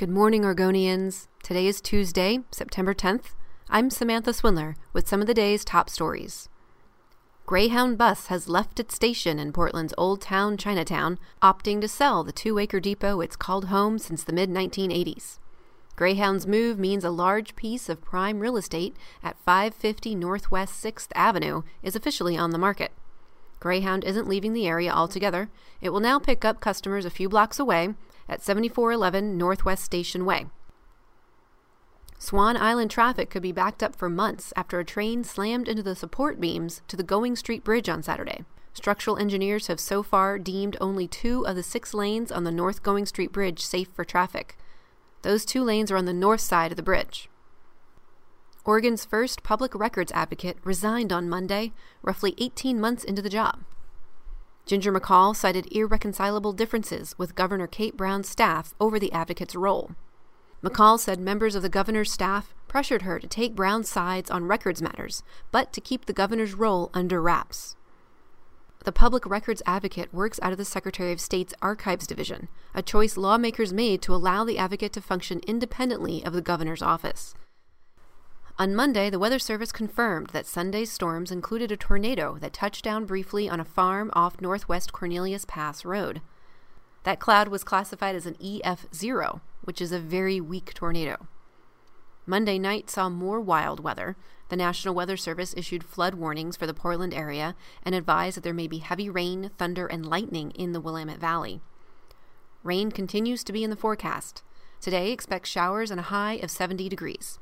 Good morning, Oregonians. Today is Tuesday, September 10th. I'm Samantha Swindler with some of the day's top stories. Greyhound Bus has left its station in Portland's Old Town Chinatown, opting to sell the two acre depot it's called home since the mid 1980s. Greyhound's move means a large piece of prime real estate at 550 Northwest 6th Avenue is officially on the market. Greyhound isn't leaving the area altogether. It will now pick up customers a few blocks away at 7411 Northwest Station Way. Swan Island traffic could be backed up for months after a train slammed into the support beams to the Going Street Bridge on Saturday. Structural engineers have so far deemed only two of the six lanes on the North Going Street Bridge safe for traffic. Those two lanes are on the north side of the bridge. Oregon's first public records advocate resigned on Monday, roughly 18 months into the job. Ginger McCall cited irreconcilable differences with Governor Kate Brown's staff over the advocate's role. McCall said members of the governor's staff pressured her to take Brown's sides on records matters, but to keep the governor's role under wraps. The public records advocate works out of the Secretary of State's Archives Division, a choice lawmakers made to allow the advocate to function independently of the governor's office. On Monday, the Weather Service confirmed that Sunday's storms included a tornado that touched down briefly on a farm off northwest Cornelius Pass Road. That cloud was classified as an EF0, which is a very weak tornado. Monday night saw more wild weather. The National Weather Service issued flood warnings for the Portland area and advised that there may be heavy rain, thunder, and lightning in the Willamette Valley. Rain continues to be in the forecast. Today, expect showers and a high of 70 degrees.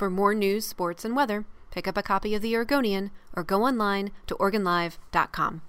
For more news, sports, and weather, pick up a copy of The Oregonian or go online to OregonLive.com.